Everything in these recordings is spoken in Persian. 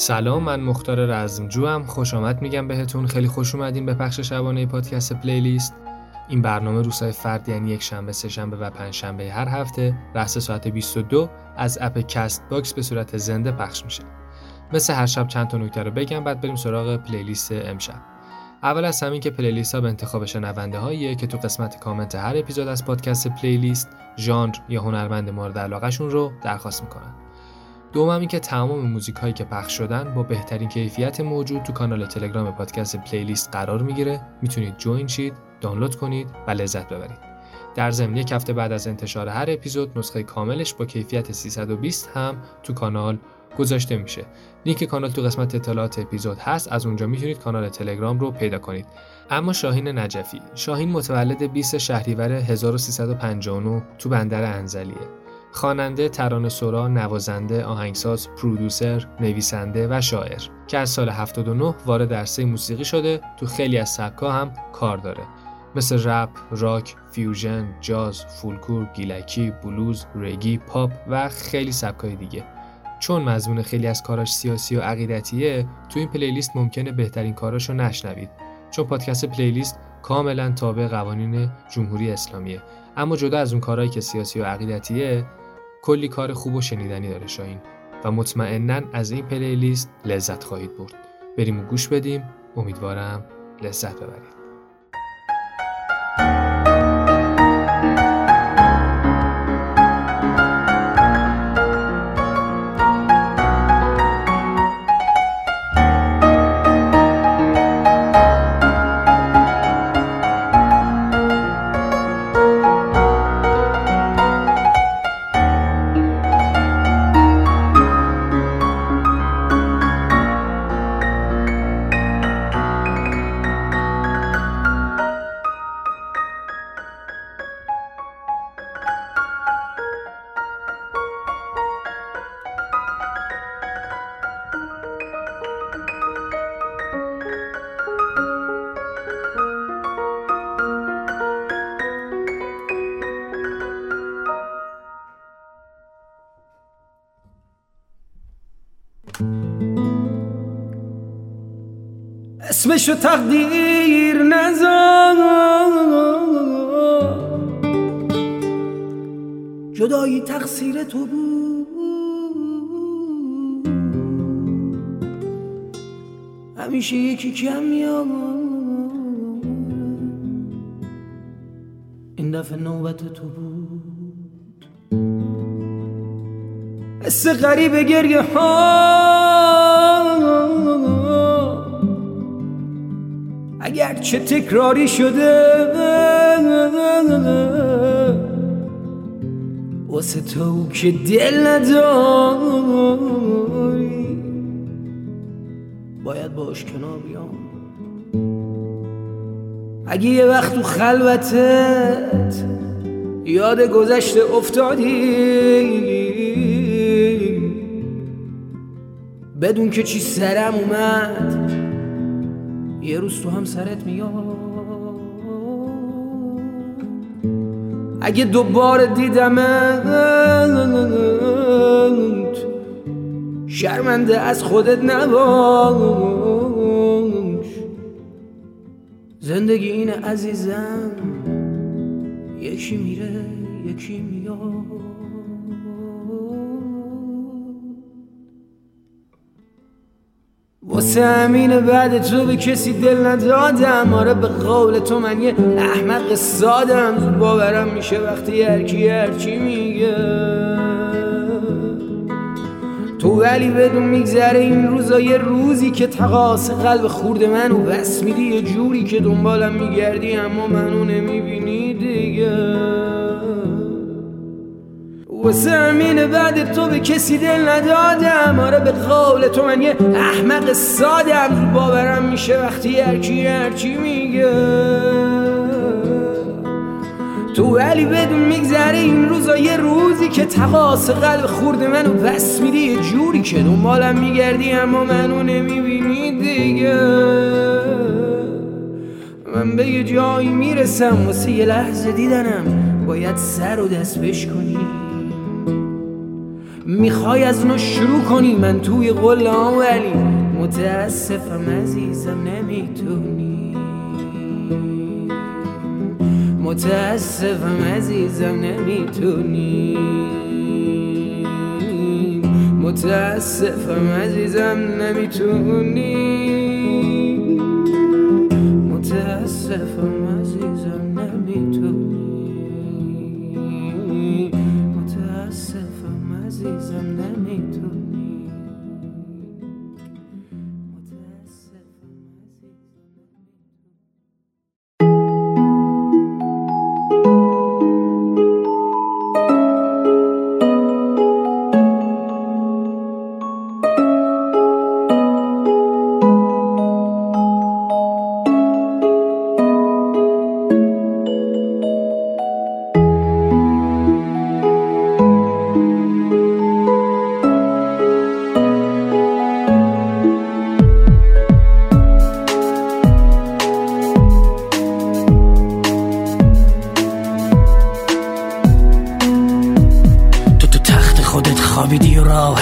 سلام من مختار رزمجو هم خوش آمد میگم بهتون. خیلی خوش اومدین به پخش شبانه پادکست پلیلیست. این برنامه روزهای فرد یعنی یک شنبه سه شنبه و پنج شنبه هر هفته رأس ساعت 22 از اپ CastBox به صورت زنده پخش میشه. مثل هر شب چند تا نکته رو بگم بعد بریم سراغ پلیلیست امشب. اول از همین که پلیلیست ها به انتخاب شنونده هاییه که تو قسمت کامنت هر اپیزود از پادکست پلیلیست ژانر یا هنرمند مورد علاقهشون رو درخواست می‌کنن. دوم که تمام موزیک هایی که پخش شدن با بهترین کیفیت موجود تو کانال تلگرام پادکست پلیلیست قرار می‌گیره. می‌تونید join شید دانلود کنید و لذت ببرید. در ضمن یک هفته بعد از انتشار هر اپیزود نسخه کاملش با کیفیت 320 هم تو کانال گذاشته میشه. لینک کانال تو قسمت اطلاعات اپیزود هست از اونجا می‌تونید کانال تلگرام رو پیدا کنید. اما شاهین نجفی شاهین متولد 20 شهریور 1359 تو بندر انزلیه. خواننده، ترانه سرا، نوازنده، آهنگساز، پرودیوسر، نویسنده و شاعر که از سال 79 وارد عرصه موسیقی شده تو خیلی از سبکا هم کار داره. مثل رپ، راک، فیوژن، جاز، فولکلور، گیلکی، بلوز، رگی، پاپ و خیلی سبکای دیگه. چون مضمون خیلی از کاراش سیاسی و عقیدتیه تو این پلی‌لیست ممکنه بهترین کاراشو نشنوید. چون پادکست پلی‌لیست کاملا تابع قوانین جمهوری اسلامیه. اما جدا از اون کارهایی که سیاسی و عقیدتیه کلی کار خوب و شنیدنی داره شاین و مطمئنا از این پلیلیست لذت خواهید برد. بریم و گوش بدیم. امیدوارم لذت ببرید. جدایی تقصیر تو بود. همیشه یکی کم میاد این دفعه نوبت تو بود. حس غریب گریه ها. اگر چه تکراری شده. واسه تو که دل نداری. باید باش کنار بیام. اگه یه وقت تو خلوتت یاد گذشته افتادی بدون که چی سرم اومد یه روز تو هم سرت میاد. اگه دوباره دیدمت شرمنده از خودت نباش. زندگی این عزیزم یکی میره یکی میاد واسه همین بعد تو به کسی دل ندادم. آره به قول تو من یه احمق سادم. زود باورم میشه وقتی هرکی هرچی میگه. تو ولی بدون میگذره این روزا یه روزی که تقاس قلب خورد منو بس میدی. یه جوری که دنبالم میگردی اما منو نمی‌بینی دیگه. واسه همین بعد تو به کسی دل ندادم. آره به قول تو من یه احمق سادم. باورم میشه وقتی هرکی هرچی میگه. تو ولی بدون میگذره این روزا یه روزی که تقاس قلب خورد منو بس میدی. یه جوری که دنبالم میگردی اما منو نمی‌بینی دیگه. من به یه جایی می‌رسم واسه یه لحظه دیدنم. باید سر و دست بش کنی می‌خوای از نو شروع کنی؟ من توی قلام ولی متاسفم عزیزم نمی‌تونی. متاسفم عزیزم نمی‌تونی. متاسفم عزیزم نمی‌تونی. متاسفم.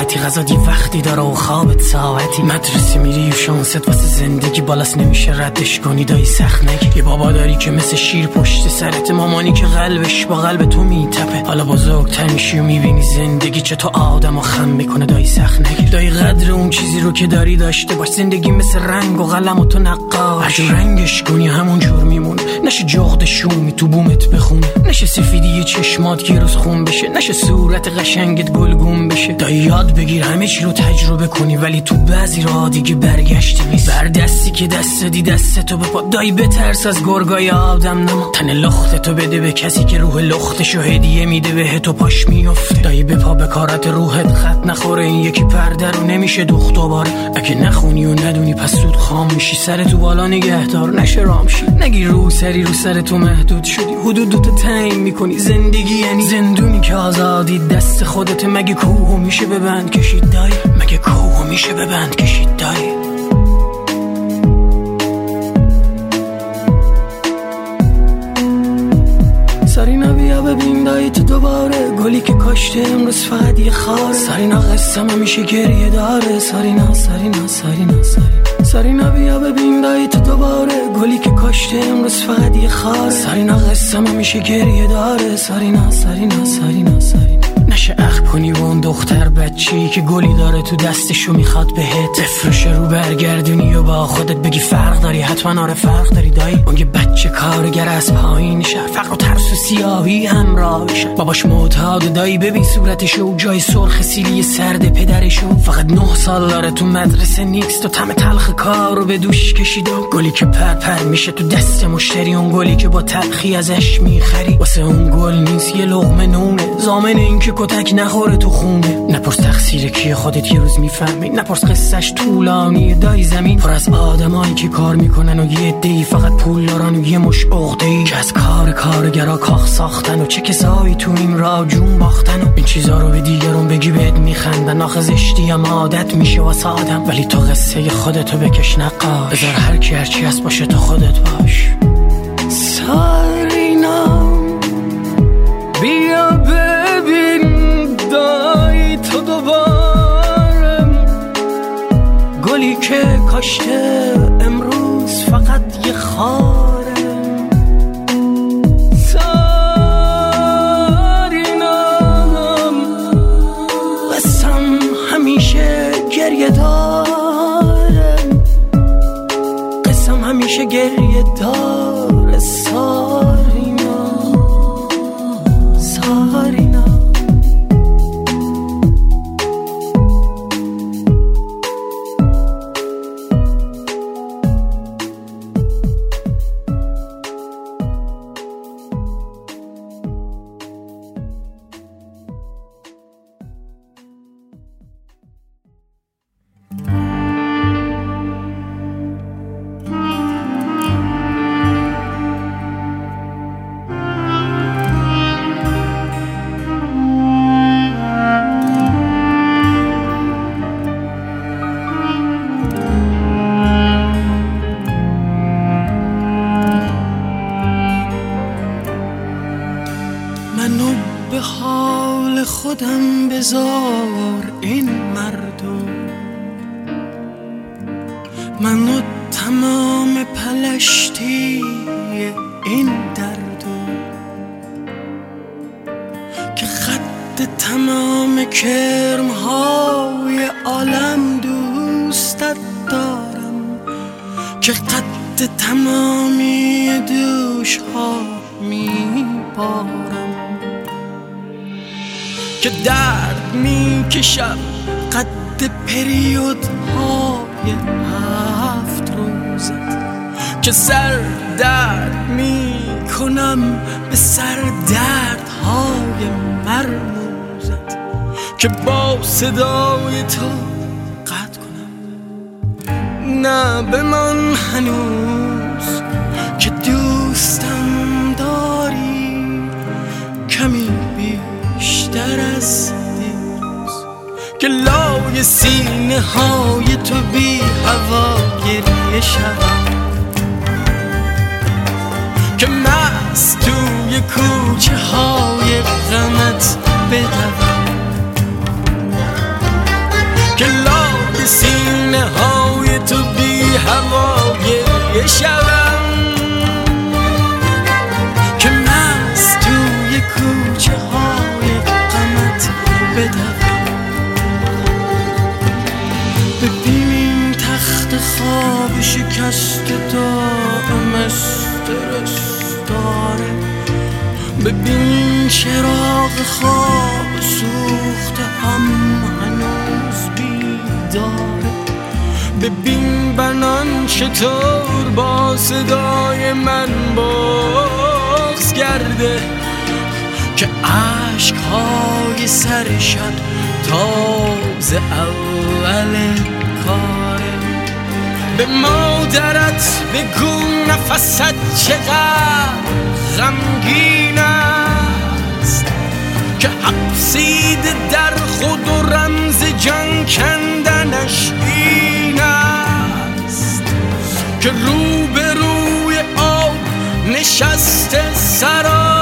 و راحتی غذا دی وقتی داره و خوابت ساعتی. مدرسه میری و شانست واسه زندگی بالاست نمیشه ردش کنی دایی سخت نگی. یه بابا داری که مثل شیر پشت سرت مامانی که قلبش با قلب تو میتپه. حالا بزرگتر میشی و می‌بینی زندگی چه تو آدم و خم می‌کنه دایی سخت نگی. دایی قدر اون چیزی رو که داری داشته باش زندگی مثل رنگ و قلم و تو نقاش. رنگش کنی همون جور میمونه. نشه جغد شومی تو بومت بخونه. نشه سفیدی چشمات یه روز خون بشه. نشه صورت قشنگت گلگون بشه. دایی یاد بگیر همه چی رو تجربه کنی. ولی تو بعضی راه دیگه برگشتی نیست. بر دستی که دست دی دست تو بپا دایی بترس از گرگای آدم نما. تن لخت تو بده به کسی که روح لختشو هدیه میده به تو پاش میفته دایی بپا به کارت روحت خط نخوره. این یکی پرده رو نمیشه دوخت دوباره. اگه نخونی و ندونی پس زود خام میشی. سر تو بالا نگهدار نشه رامشی نگی رو سری رو سر تو محدود شدی. حدود تو تعیین می‌کنی. زندگی یعنی زندونی که آزادی. دست خودت مگه کوهو میشه ببند کشید دایی مگه کوهو میشه ببند کشید دایی سارینا بیا ببین دایی تو دوباره. گلی که کاشته امروز فقط یه خاره. سارینا قسم همیشه گریه داره. سارینا سارینا سارینا سارینا سارینا بیا ببین دایی تو دوباره. گلی که کاشته امروز فقط یه خاره. سارینا قسم همیشه گریه داره. سارینا سارینا سارینا سارینا نشه اخ کنی و اون دختر بچی که گلی داره تو دستشو می‌خواد بهت؟ بفروشه رو برگردونی و با خودت بگی فرق داری حتما آره فرق داری دایی. اون یه بچه کارگر از پایین شهر فقر و ترس و سیاهی همراهشه باباش معتاد دایی ببین صورتشو جای سرخ سیلی سرد پدرشو فقط نه سال داره تو مدرسه نیکست و تم تلخ کار رو به دوش کشیده گلی که پر پر میشه تو دست مشتری اون گلی که با تلخی ازش می‌خری. واسه اون گل نیست یه لغمه نونه. زامن این که کتک نخوره تو خونه. نپرس تقصیر کی خودت یه روز می‌فهمی. نپرس قصهش طولانی دای زمین. پر از آدمایی که کار می‌کنن و یه دی فقط پول دارن و یه مش عقده که از کار کارگرا کاخ ساختن و چه کسایی تو این را جون باختن و این چیزا رو به دیگرون بگی بهت میخندن. آخه زشتی هم عادت میشه واسه آدم. ولی تو قصه خودتو بکش نقاش. بذار هر کی هرچی هست باشه تو خودت باش. سارینا تو دوباره گلی که کاشته امروز فقط یه خاره سارینام قسم همیشه گریه داره قسم همیشه گریه داره که درد می‌کشم قد پریود های هفت روزت. که سر درد می‌کنم به سر درد های مرموزت. که با صدای تو قطع کنم. نه به من هنوز. بیشتر از دیروز که لای سینه های تو بی هوا گریه شوم که مست توی کوچه های غمت بدوم که لای سینه های تو بی هوا گریه شوم بدوم ببینیم تخت خواب شکست دائم استرس داره ببین چراغ خواب سوخته هم هنوز بیداره ببین بنان چطور با صدای من باز کرده که عشق های سر شب تازه اول کاره به مادرت بگو نفست چقدر غمگین است که حبسید در خود و رمز جان کندنش این است که رو به روی آب نشسته سراب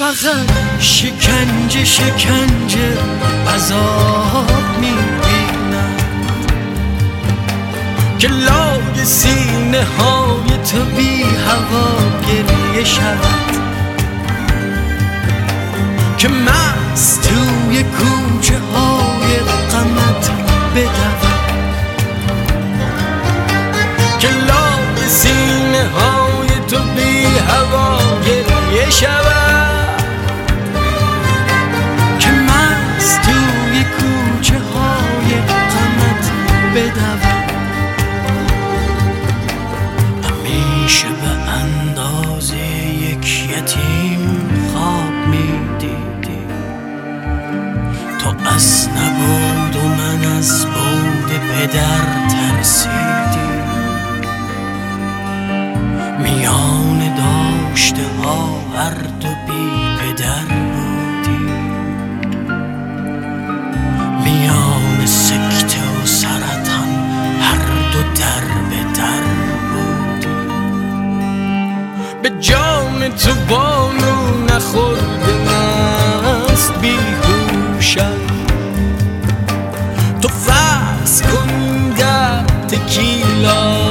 فقط شکنجه شکنجه عذاب می‌بینم. که لای سینه های تو بی هوا گریه شود. که مست توی کوچه های غمت بدوم که سینه های تو بی هوا گریه شود. از نبود و من از بود پدر ترسیدی میان داشته ها هر دو بی پدر بودی میان سکته و سرطان هر دو در به در بودی به جام تو بانو نخورده در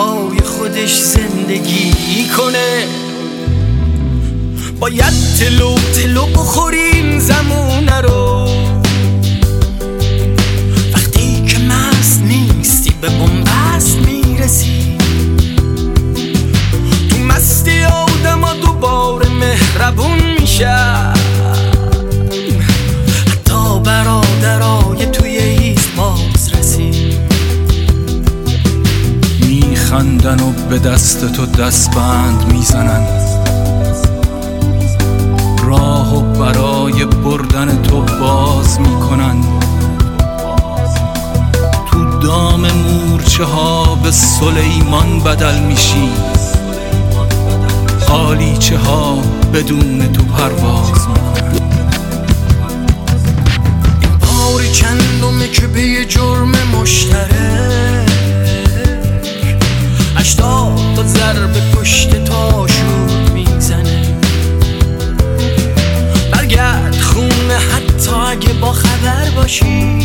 های خودش زندگی کنه. باید تلو تلو بخوریم زمونه رو. وقتی که مست نیستی به بنبست می‌رسی. تو مستی آدم دوباره مهربون میشه میخندن و به دست تو دست بند می‌زنن. راه و برای بردن تو باز می‌کنن. تو دام مورچه ها به سلیمان بدل میشی. حالیچه ها بدون تو پرواز می‌کنن. این پاری کندومه که به یه جرم مشترک. از ضرب پشت تاشو می‌زنه. برگرد خونه حتی اگه با خبر باشی.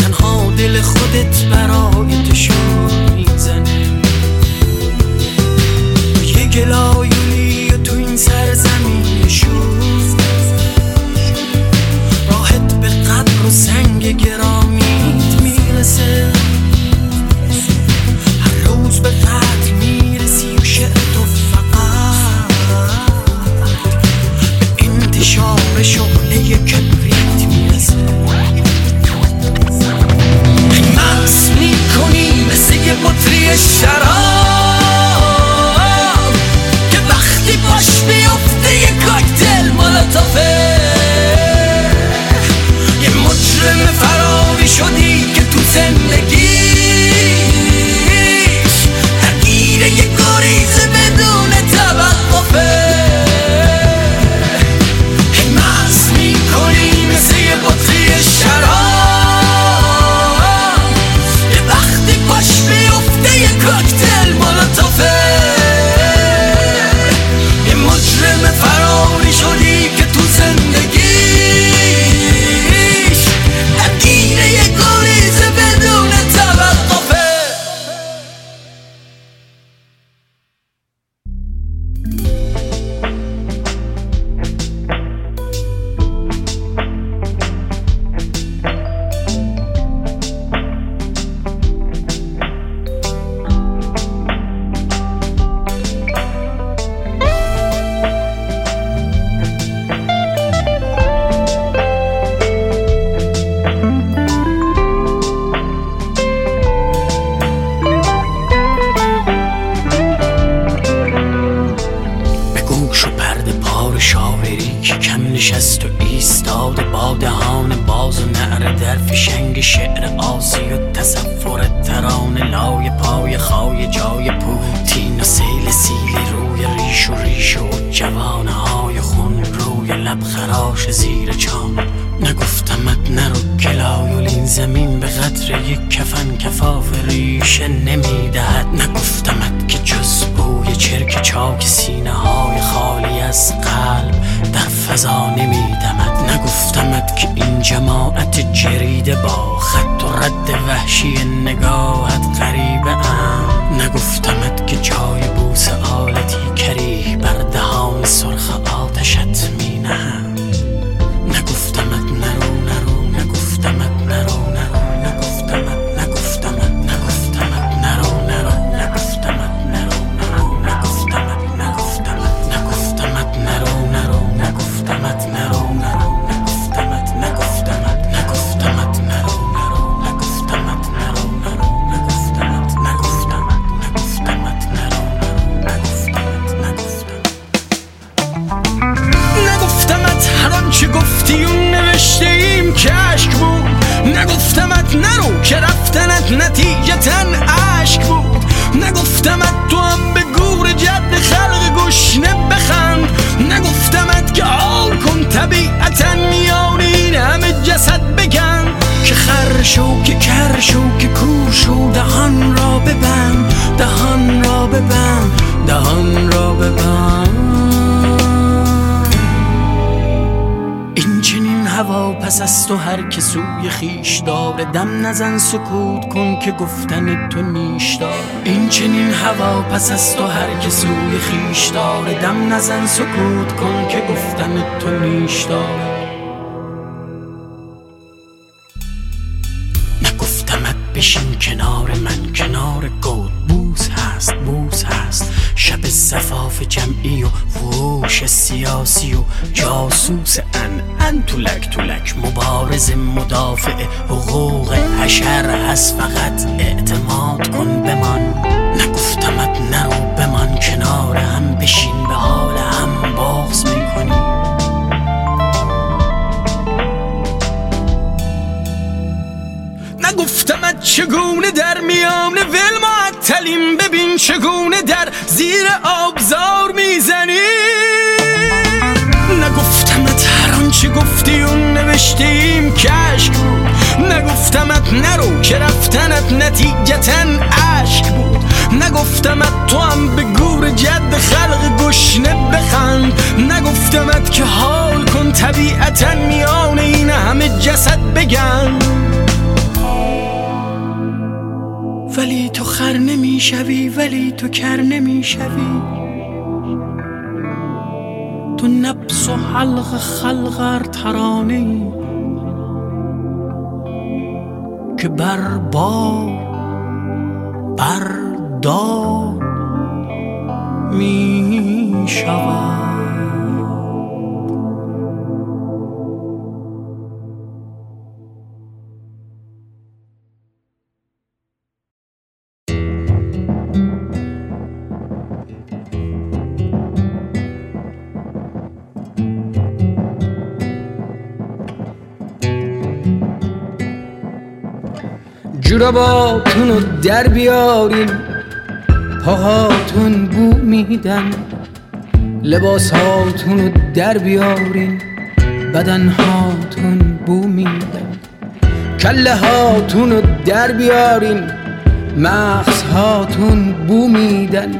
تنها دل خودت برای تشون می‌زنه. یه گلایلی تو این سرزمین شوز راحت به قدر و سنگ گرامیت می‌رسه. نمیدمد نگفتمت که این جماعت جریده با خط و رد وحشی نگاهت غریبه ام. نگفتمت که جای بوس آلتی کریه بر دهان سرخ آتشت می نهم. نگفتمت پس از تو هر که سوی خیش داره دم نزن سکوت کن که گفتن تو نیش داره. این چنین هوا پس از تو هر که سوی خیش داره دم نزن سکوت کن که گفتن تو نیش داره. نگفتمت بشین کنار من کنار گود. بوس هست بوس هست. شب زفاف جمعی و فروش سیاسی و جاسوس مبارز مدافع حقوق حشر هست فقط اعتماد کن بمان. نگفتمت نرو بمان کنار هم بشین به حال هم باغز می‌کنی. نگفتمت چگونه در میان ول معطلیم ببین چگونه در زیر آبزار نوشتیم کشک. بود نگفتمت نرو که رفتنت نتیجتا عشق بود. نگفتمت تو هم به گور جد خلق گشنه بخند. نگفتمت که حال کن طبیعتا میان این همه جسد بگن. ولی تو خر نمی‌شوی ولی تو کر نمی‌شوی. تو نبس و حلق خلق ترانه ای که بر با بر دا می شود جوراباتون رو در بیارین پاهاتون بو میدن. لباساتون رو در بیارین بدنهاتون بو میدن. کله هاتون رو در بیارین مغزهاتون بو میدن.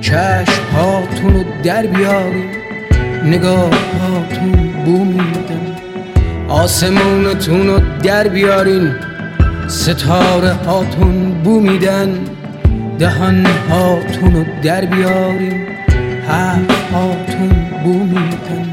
چشم هاتون رو در بیارین نگاه هاتون بو میدن. آسمونتون رو در بیارین ستاره هاتون بو میدن دهان هاتون رو در بیارین حرف هاتون بو میدن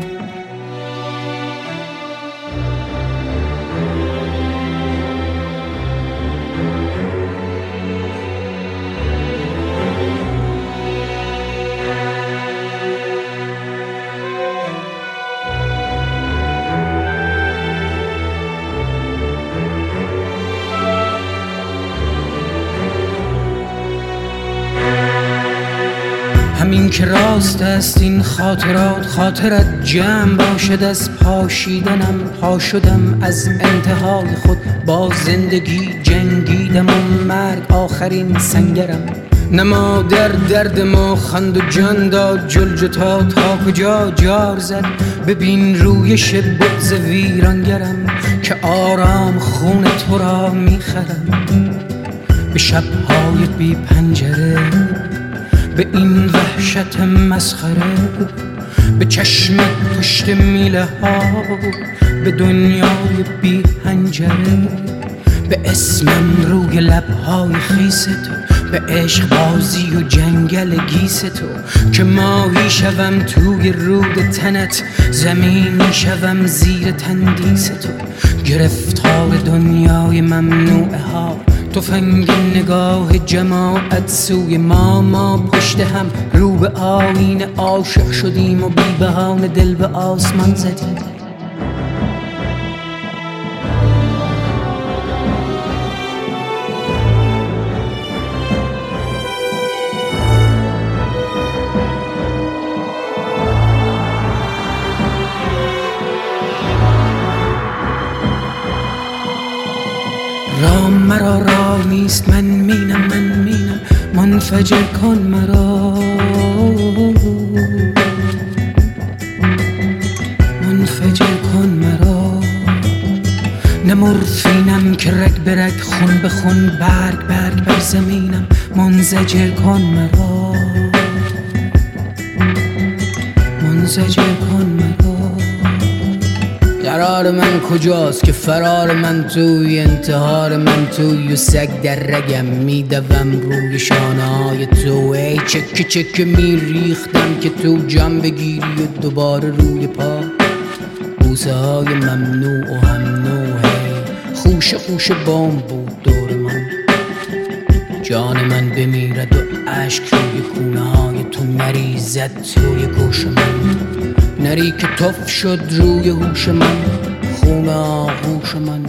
که راست است این خاطرات خاطرت جمع باشد از پاشیدنم پا شدم از انتهای خود. با زندگی جنگیدم و مرگ آخرین سنگرم. نما در درد ما خند و جان داد جل تا تا کجا جار زد. ببین روی بغز ویرانگرم که آرام خون تو را می‌خرم. به شبهای بی پنجره به این وحشت مسخره به چشم پشت میله ها به دنیای بی هنجره به اسمم روی لبهای خیس تو به عشق بازی و جنگل گیس تو که ماهی شوم توی رود تنت زمینی شوم زیر تندیس تو گرفتار دنیای ممنوعه ها تفنگ نگاه جماعت سوی ما ما پشت هم رو به آین عاشق شدیم و بی بهانه دل به آسمان زدیم. نیست من مینم من مینم. منفجر کن مرا. منفجر کن مرا. نمورفینم که رگ به رگ خون به خون برگ برگ بر زمینم. منزجر کن مرا. منزجر کن مرا. قرار من کجاست که فرار من توی انتحار من توی و سگ در رگم میدوم روی شانه های تو. ای چک چک میریختم که تو جام بگیری و دوباره روی پا. بوسه های ممنوع و هم خوش خوش بام بود دور من. جان من بمیرد و عشق روی کونه های تو نریزد توی گوش من. نری که تف شد روی هوش من خون آغوش من.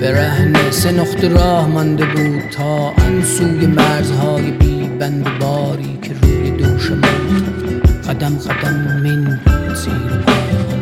به رهن سه نقطه راه مانده بود تا آن سوی مرزهای بی بند باری که روی دوش من. قدم قدم من زیر پای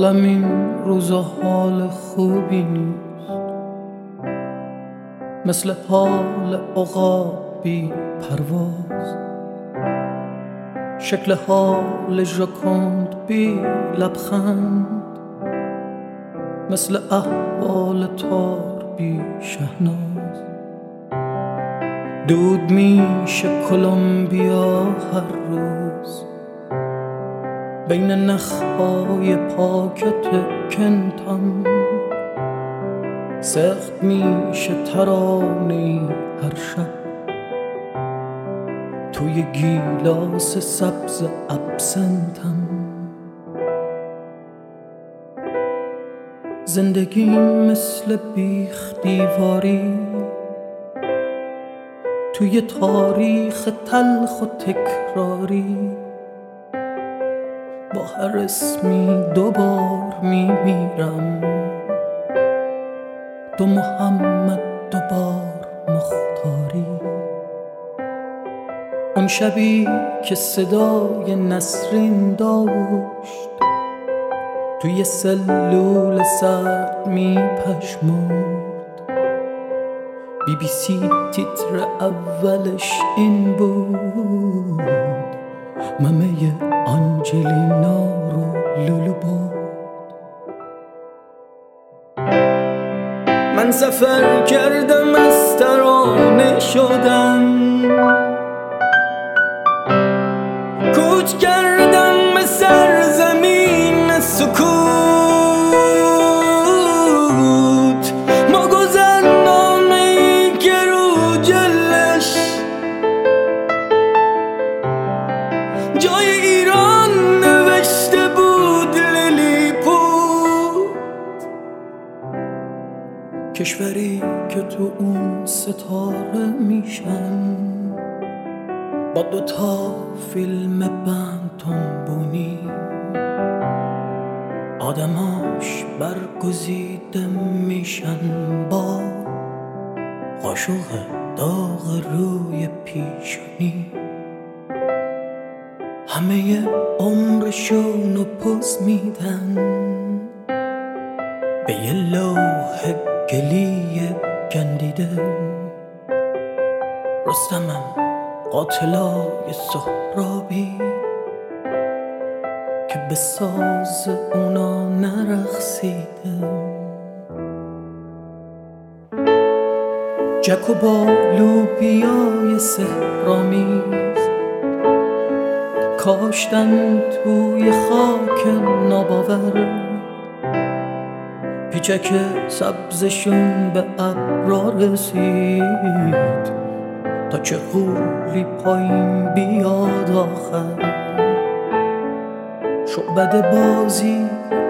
حالم این روزا حال خوبی نیست. مثل حال عقاب بی پرواز. شکل حال ژاکوند بی لبخند. مثل احوال تار بی شهناز. دود میشه کلمبیا هر روز. بین نخهای پاکت کنتم سخت میشه ترانه هر شب. توی گیلاس سبز ابسنتم. زندگی مثل بیخ دیواری. توی تاریخ تلخ و تکراری. با هر اسمی دوبار میمیرم. دو محمد دوبار مختاری. اون شبی که صدای نسرین داشت توی سلول سرد میپشمرد بی بی سی تیتر اولش این بود ممه آنجلینا رو لولو بود من سفر کردم از ترانه شدم کوچ کردم اون ستاره میشن با دوتا فیلم بند بونی. آدماش برگزیده میشن با قاشق داغ روی پیشونی. همه عمرشون رو پز میدن. به یه لوح گلی گندیده. رستمم قاتلای سهرابی که به ساز اونا نرخصیده جک و با لوبیای سهرامیز کاشتن توی خاک ناباور. پیچک سبزشون به ابرا رسید. تا چه قولی پایین بیاد آخر. شعبد بازی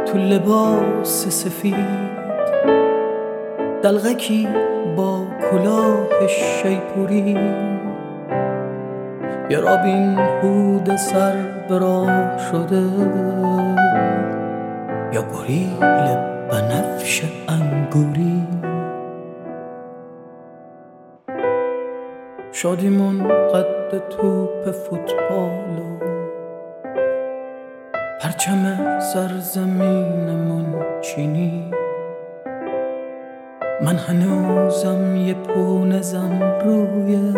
تو لباس سفید. دلغکی با کلاه شیپوری. یه رابین هود سر برا شده. یا گریل بنفش انگوری. شادیمون قد توپ فوتبال و پرچم سرزمینمون چینی. من هنوزم یه پونزم روی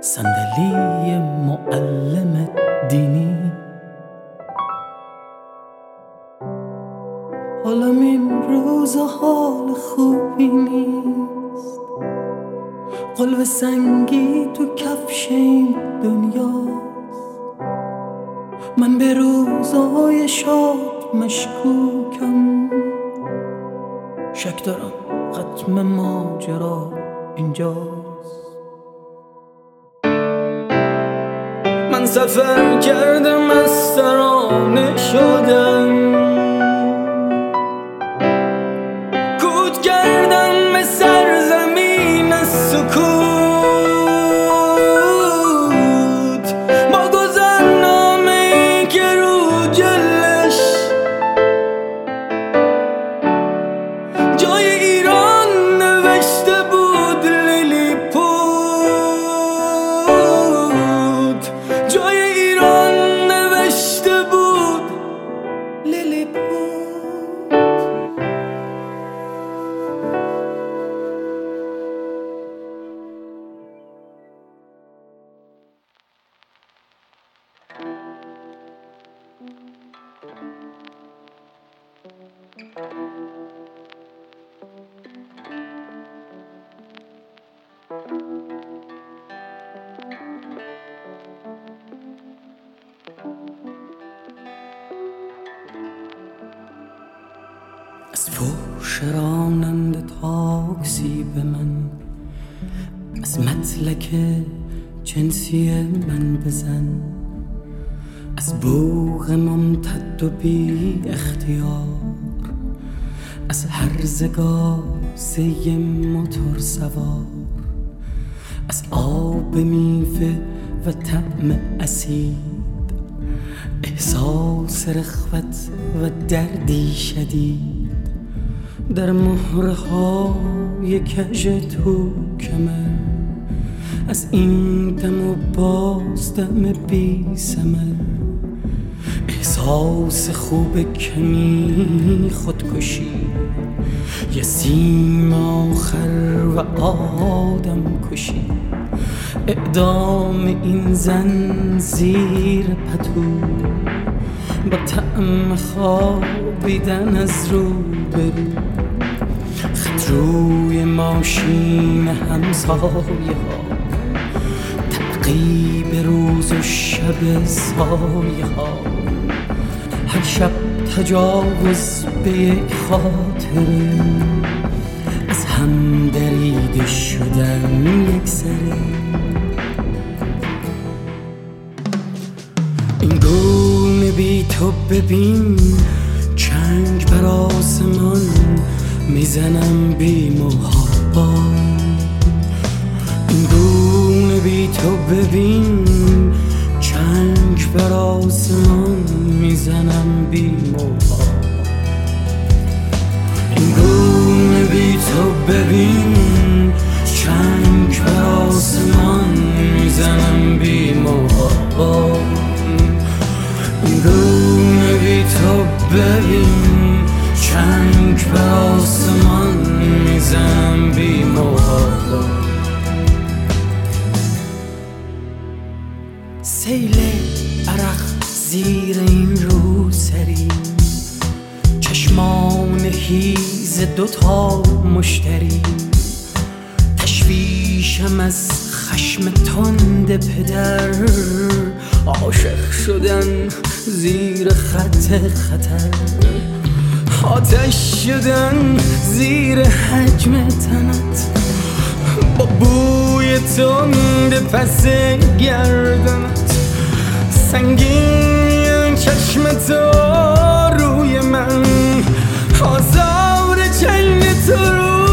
صندلی معلم دینی. حالم این روز حال خوبی نیست. قلب سنگی تو کفش این دنیاست. من به روزهای شاد مشکوکم. شک دارم ختم ماجرا اینجاست. من سفر کردم از ترانه شدم از فوش رانند تاکسی به من از مطلک جنسی من بزن از بوغ ممتد و بی اختیار از هر سی موتور سوار از آب میوه و طعم اسید احساس رخوت و دردی شدید در مهره های کژ تو کمر. از این دم و باز دم بی سمر احساس خوب کمی خودکشی. یه سیم آخر و آدم کشی. اعدام این زن زیر پتو. با تعم خوابیدن از رو برو روی ماشین همسایه ها تعقیب روز و شب سایه ها هر شب تجاوز به یک خاطره از هم دریده شدن یک سره این گونه بی تو ببین. می‌زنم بی محابا. دون بی تو ببین چنگ بر آسمان می‌زنم بی محبا خطر. آتش شدن زیر حجم تنت. با بوی تند پس گردنت. سنگین چشم تو روی من. آزار چین تو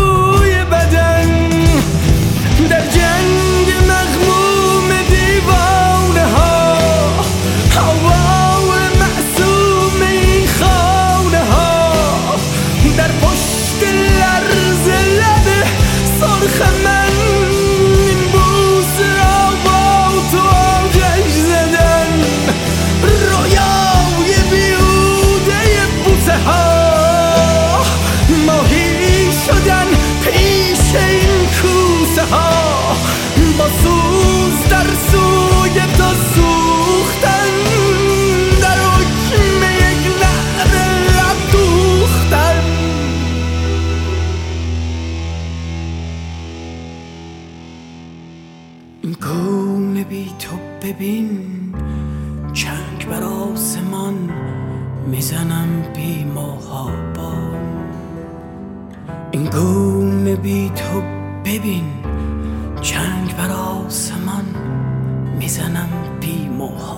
بی موها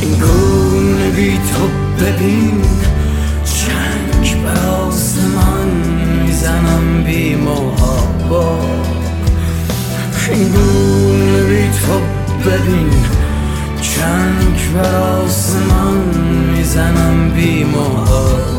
این گونه بی تو ببین چنگ بر آسمان می‌زنم بی موها این گونه بی تو ببین چنگ بر آسمان می‌زنم بی موها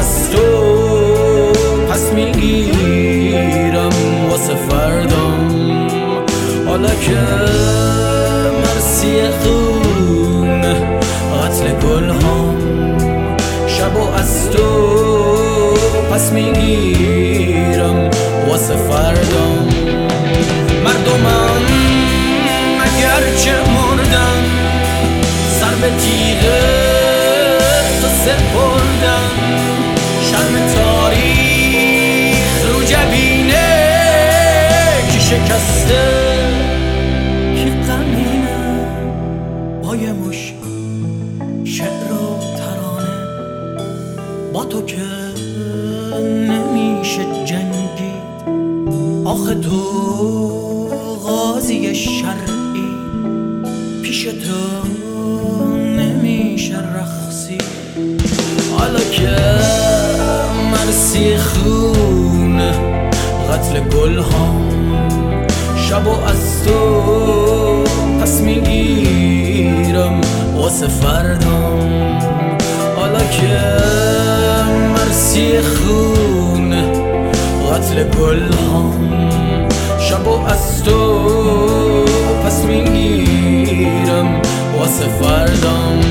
از تو پس می‌گیرم واسه فردام. حالا که مرسی خون قتل گل هم شب و از تو پس می‌گیرم واسه فردام. مردمم اگرچه مردم سر به تیغه جبینه که شکسته که قمینه پای مش شعر و ترانه. با تو که نمیشه جنگید آخه تو غازی شرعی. پیش تو نمیشه رخصی حالا که مرسی خوب قتل گل هم شب و از تو پس می‌گیرم واسه فردام. حالا که مرسی خون قتل گل هم شب و از تو پس می‌گیرم واسه فردام.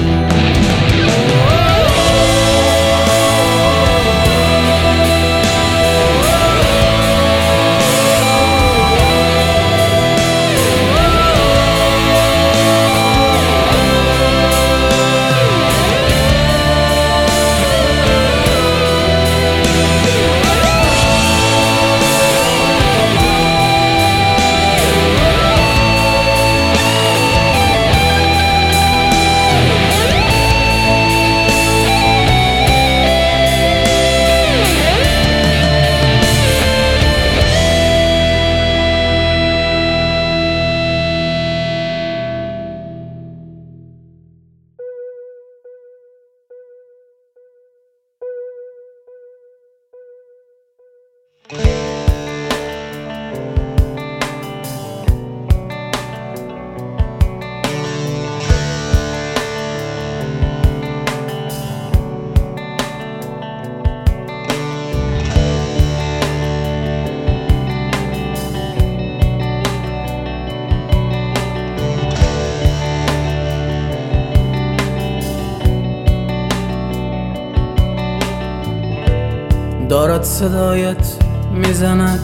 صدایت می‌زند.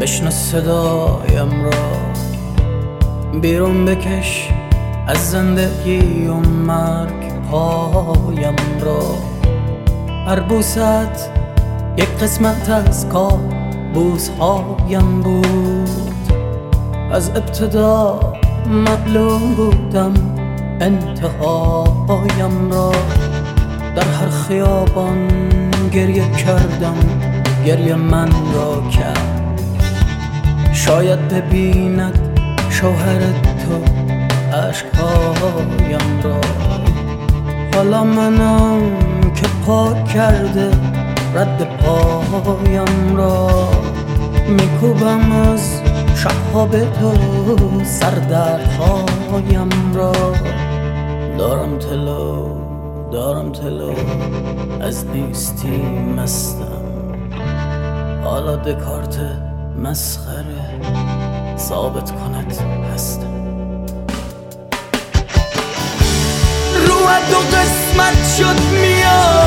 بشنو صدایم را. بیرون بکش از زندگی و مرگ پایم را. هر بوست یک قسمت از کار بوسهایم بود. از ابتدا معلوم بودم انتهایم را. در هر خیابان گریه کردم گریه من را کرد. شاید ببیند شوهر تو عشقهایم را. حالا منم که پاک کرده رد پایم را. میکوبم از شبها به تو سردردهایم را. دارم تلو دارم تلو از نیستی مستم. حالا دکارت مسخره ثابت کند هستم. رو دو قسمت شد میان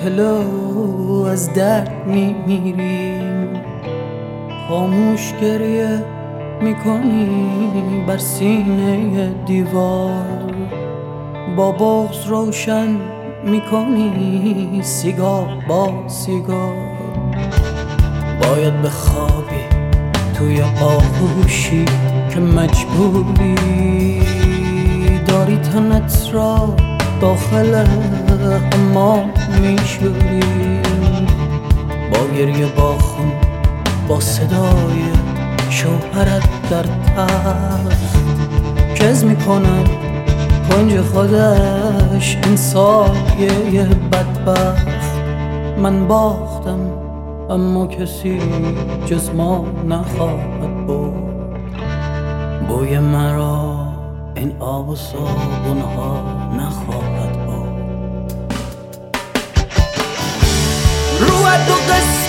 مبتلا از درد میمیریم. خاموش گریه می‌کنی بر سینه دیوار. با بغز روشن می‌کنی سیگار با سیگار. باید به بخوابی توی آغوشی که مجبوری داری تنت را داخل حمام میشوریم. با گریه با خون با صدای شوهرت در تخت. کز می‌کنه کنج خودش انسان یه بدبخت. من باختم اما کسی جز ما نخواهد بود بوی مرا این آب و صابون a tu casa.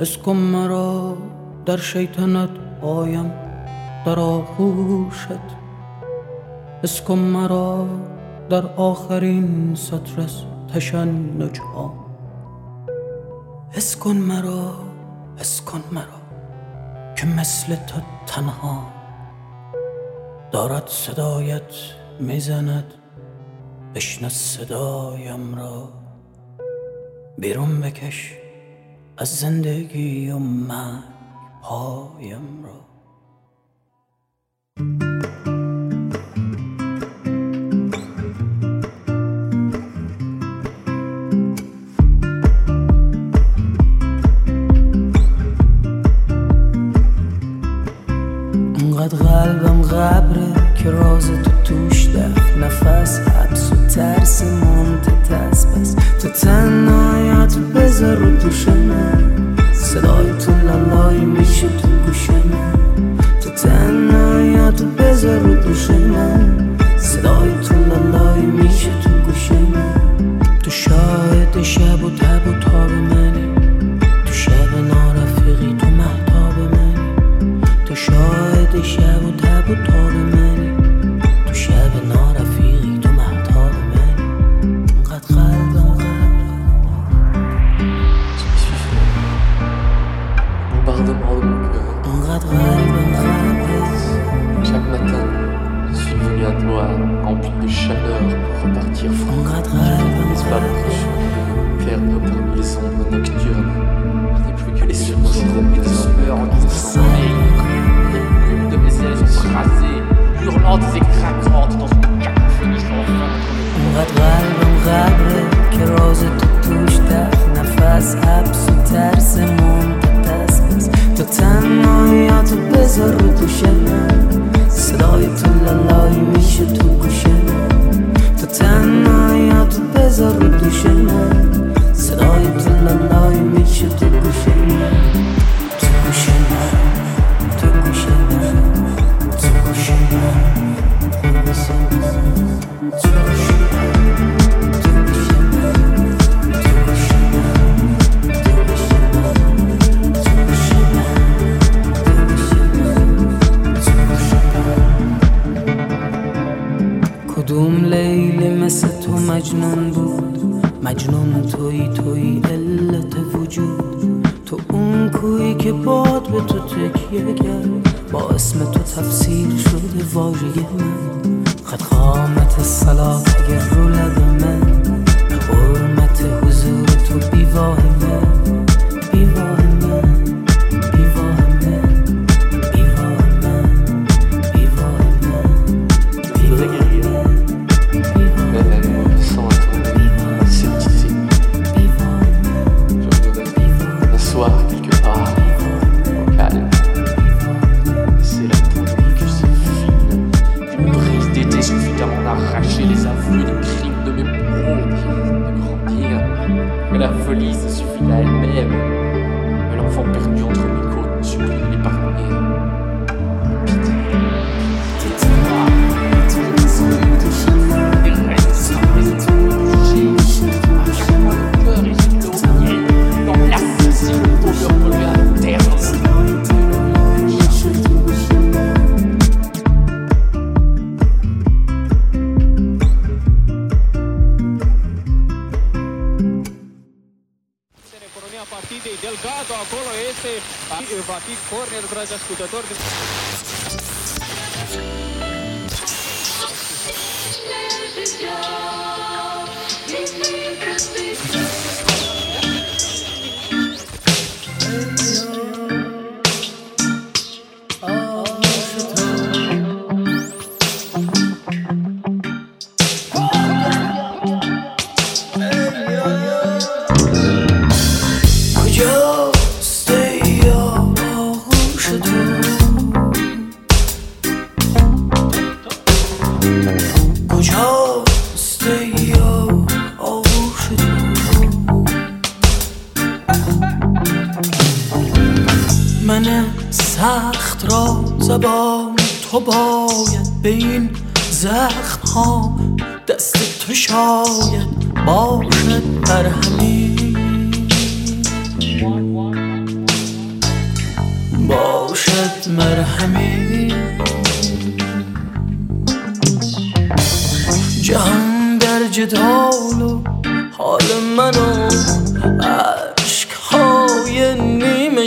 اسکن مرا در شیطنت آیم در آخوشت اسکن مرا در آخرین سطرس تشن تشنج اسکن مرا اسکن مرا که مثل تو تنها دارد صدایت می‌زند. بشن صدایم را بیرون بکش. از زندگی و مرگ پایم را. انقدر قلبم غبره که راز تو توش ده نفس حبسو ترس منتت است بس. تو تنهایت بذار رو دوش من. صدای تو لالای میشه تو گوش من. تو تنهایت بذار رو دوش من. صدای تو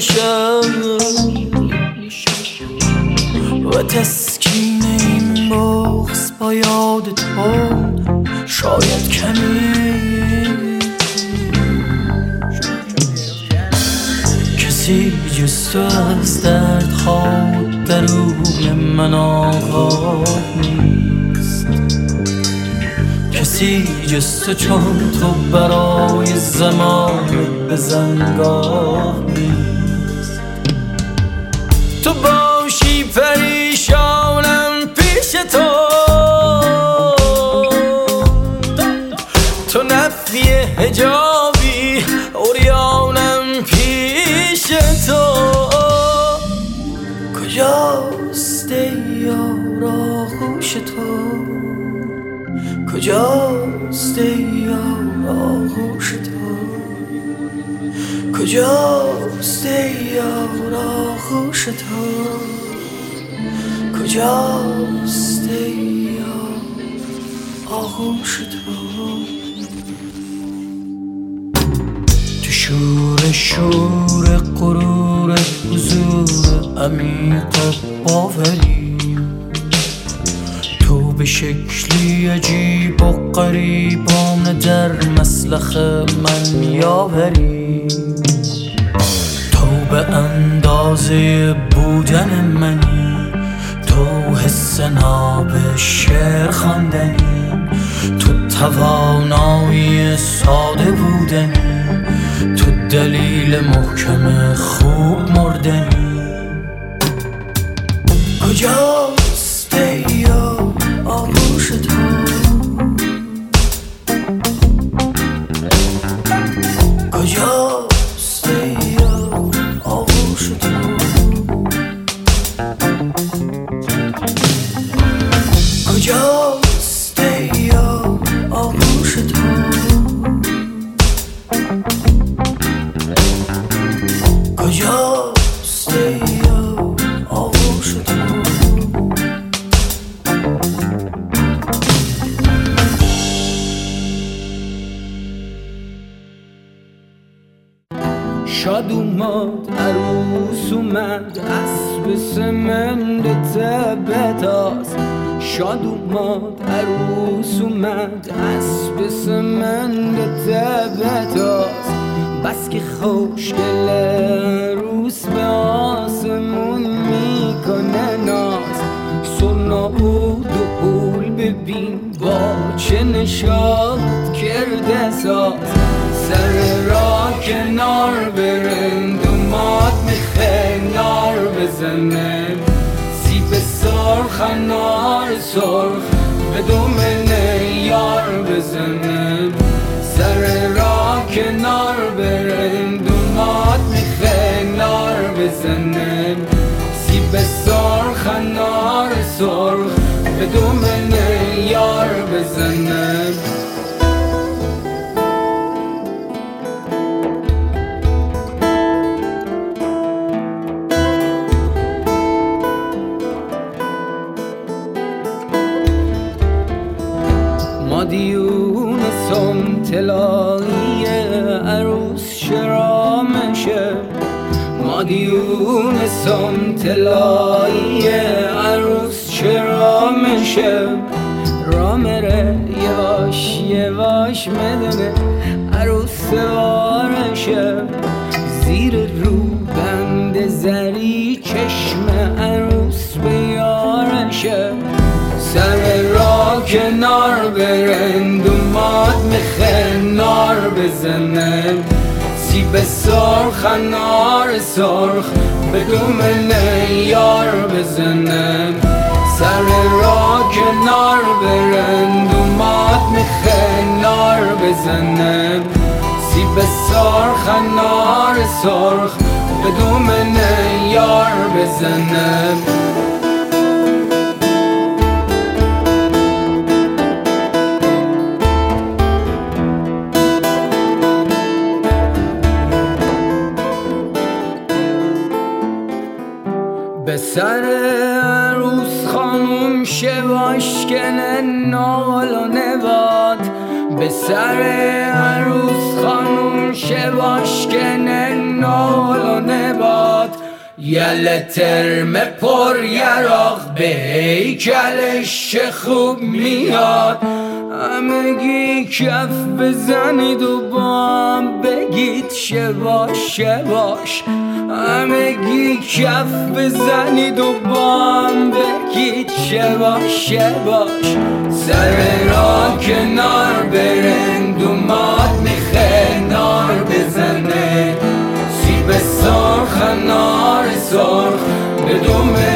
شب و تسکین این بغز با یاد تو شاید کمی. کسی جز تو از درد خواد درون من آگاه نیست. کسی جز تو چون تو برای زمان به زنگاه نیست. پیش تو. تو نفی هجابی اوریانم پیش تو. کجاست ای یار آغوش تو؟ کجاست ای یار آغوش تو؟ کجاست ای یار آغوش تو؟ کجاست یار؟ آغوش تو تو شور شور غرور حضور عمیق باوری. تو به شکلی عجیب و قریبانه در مسلخ من یاوری. تو به اندازه بودن منی. تو حس ناب شعر خواندنی. تو توانایی ساده بودنی. تو دلیل محکم خوب مردنی. کجاست ای آغوش تو؟ سمتلایی عروس شرامشه رامره یواش یواش مدنه عروس سوارشه زیر رو بند زری چشم عروس به یارشه سر را کنار برند و ماد میخه نار بزنه. سیب سرخ نار سرخ. به دومنه یار بزنه. سر را کنار برند و ماد میخه نار بزنه. سیب سرخ نار سرخ به دومنه یار بزنه. سر عروس خانوم شواش کنه نال و نباد به سر عروس خانوم شواش کنه نال و نباد یل ترم پر یراق به هیکلش خوب میاد. همگی کف بزنید و با هم بگید شواش شواش. همگی کف بزنید و با هم بگید. شواش شواش سر را کنار برند و ماد میخه نار بزنه. سیب سرخ نار سرخ به دومنه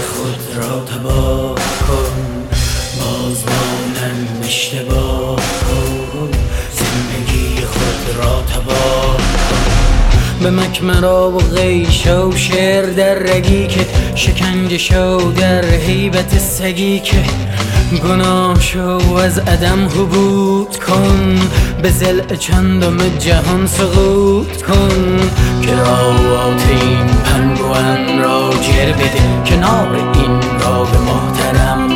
خود را تباه کن. باز با من اشتباه کن. زندگی خود را تباه به مکمرا و غیشا و شعر در رگی که. شکنجه شو در حیبت سگی که. گناه شو از عدم حبود کن به زل چندم جهان سقوط کن. کراوات این پنگوان را جر بده کنار این را به محترم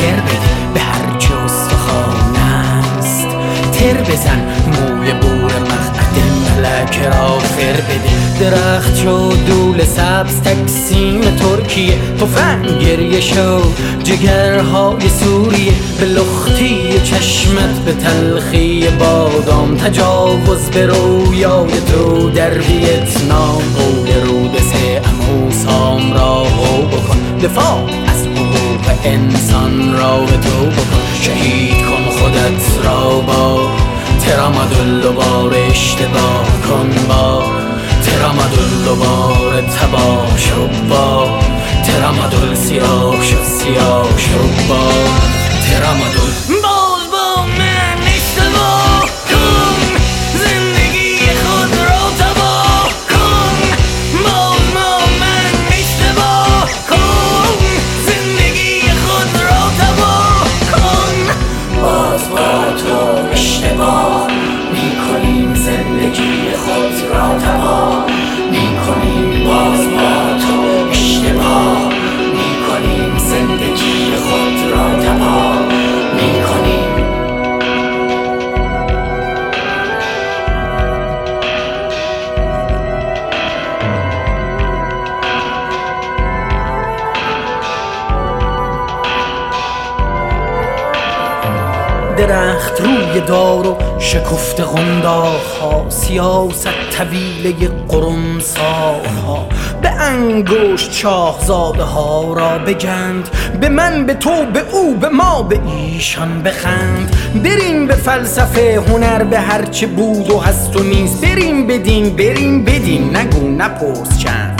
غیر بده. به هرچه استخوان است تر بزن موی بور مقعد ملک را خیر بده درخت شو دول سبز تکسیم ترکیه. تفنگ گریه شو جگرهای سوریه. به لختی چشمت به تلخی بادام. تجاوز به رویای تو در ویتنام قول رود سه اموسام را هو بکن. دفاع از حقوق انسان را به تو بکن. شهید کن خودت را با ترامادول دوبار اشتباه کن با. ترامادول دوباره تباه شو با. ترامادول سیاه شو سیاه شو با. ترامادول دار و شکفت غنداخ ها سیاست طویله قرمساق ها به انگشت شاهزاده ها را بگند به من به تو به او به ما به ایشان بخند. بریم به فلسفه هنر به هرچه بود و هست و نیست. بریم بدین بریم بدین. نگو نپرس چند.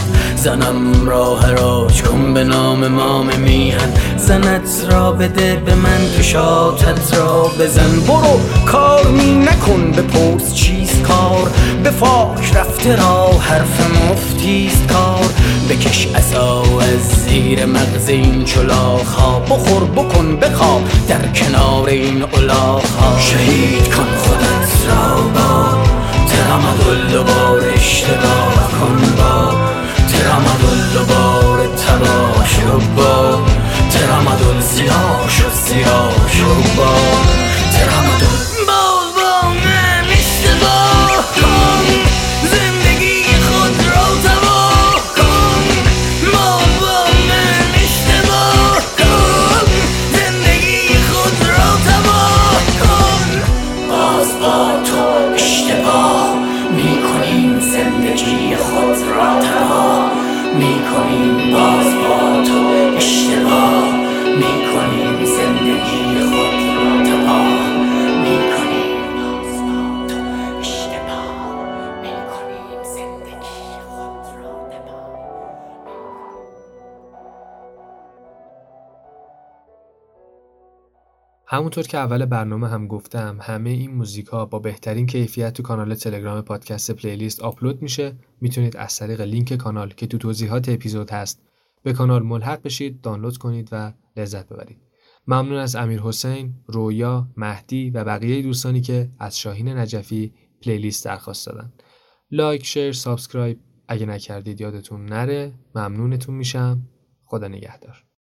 زنم را حراج کن به نام مام میهن. زنت را بده به من کشاتت را بزن. برو کار می نکن بپرس چیست کار. به فاک رفته را حرف مفتیست کار. بکش عصا از زیر مغز این چلاخ ها بخور بکن بخواب در کنار این الاغ ها شهید کن خودت را با. ترامدل دوبار اشتباه کن با. ترامدل دوباره تباه شو با ترامدل سیاه شد سیاه شو با ترامدل همونطور که اول برنامه هم گفتم همه این موزیک ها با بهترین کیفیت تو کانال تلگرام پادکست پلیلیست آپلود میشه. می‌تونید از طریق لینک کانال که تو توضیحات اپیزود هست به کانال ملحق بشید دانلود کنید و لذت ببرید. ممنون از امیر حسین، رویا، مهدی و بقیه دوستانی که از شاهین نجفی پلیلیست درخواست دادن. like، share، subscribe اگه نکردید یادتون نره. ممنونتون میشم. خدا نگهدار.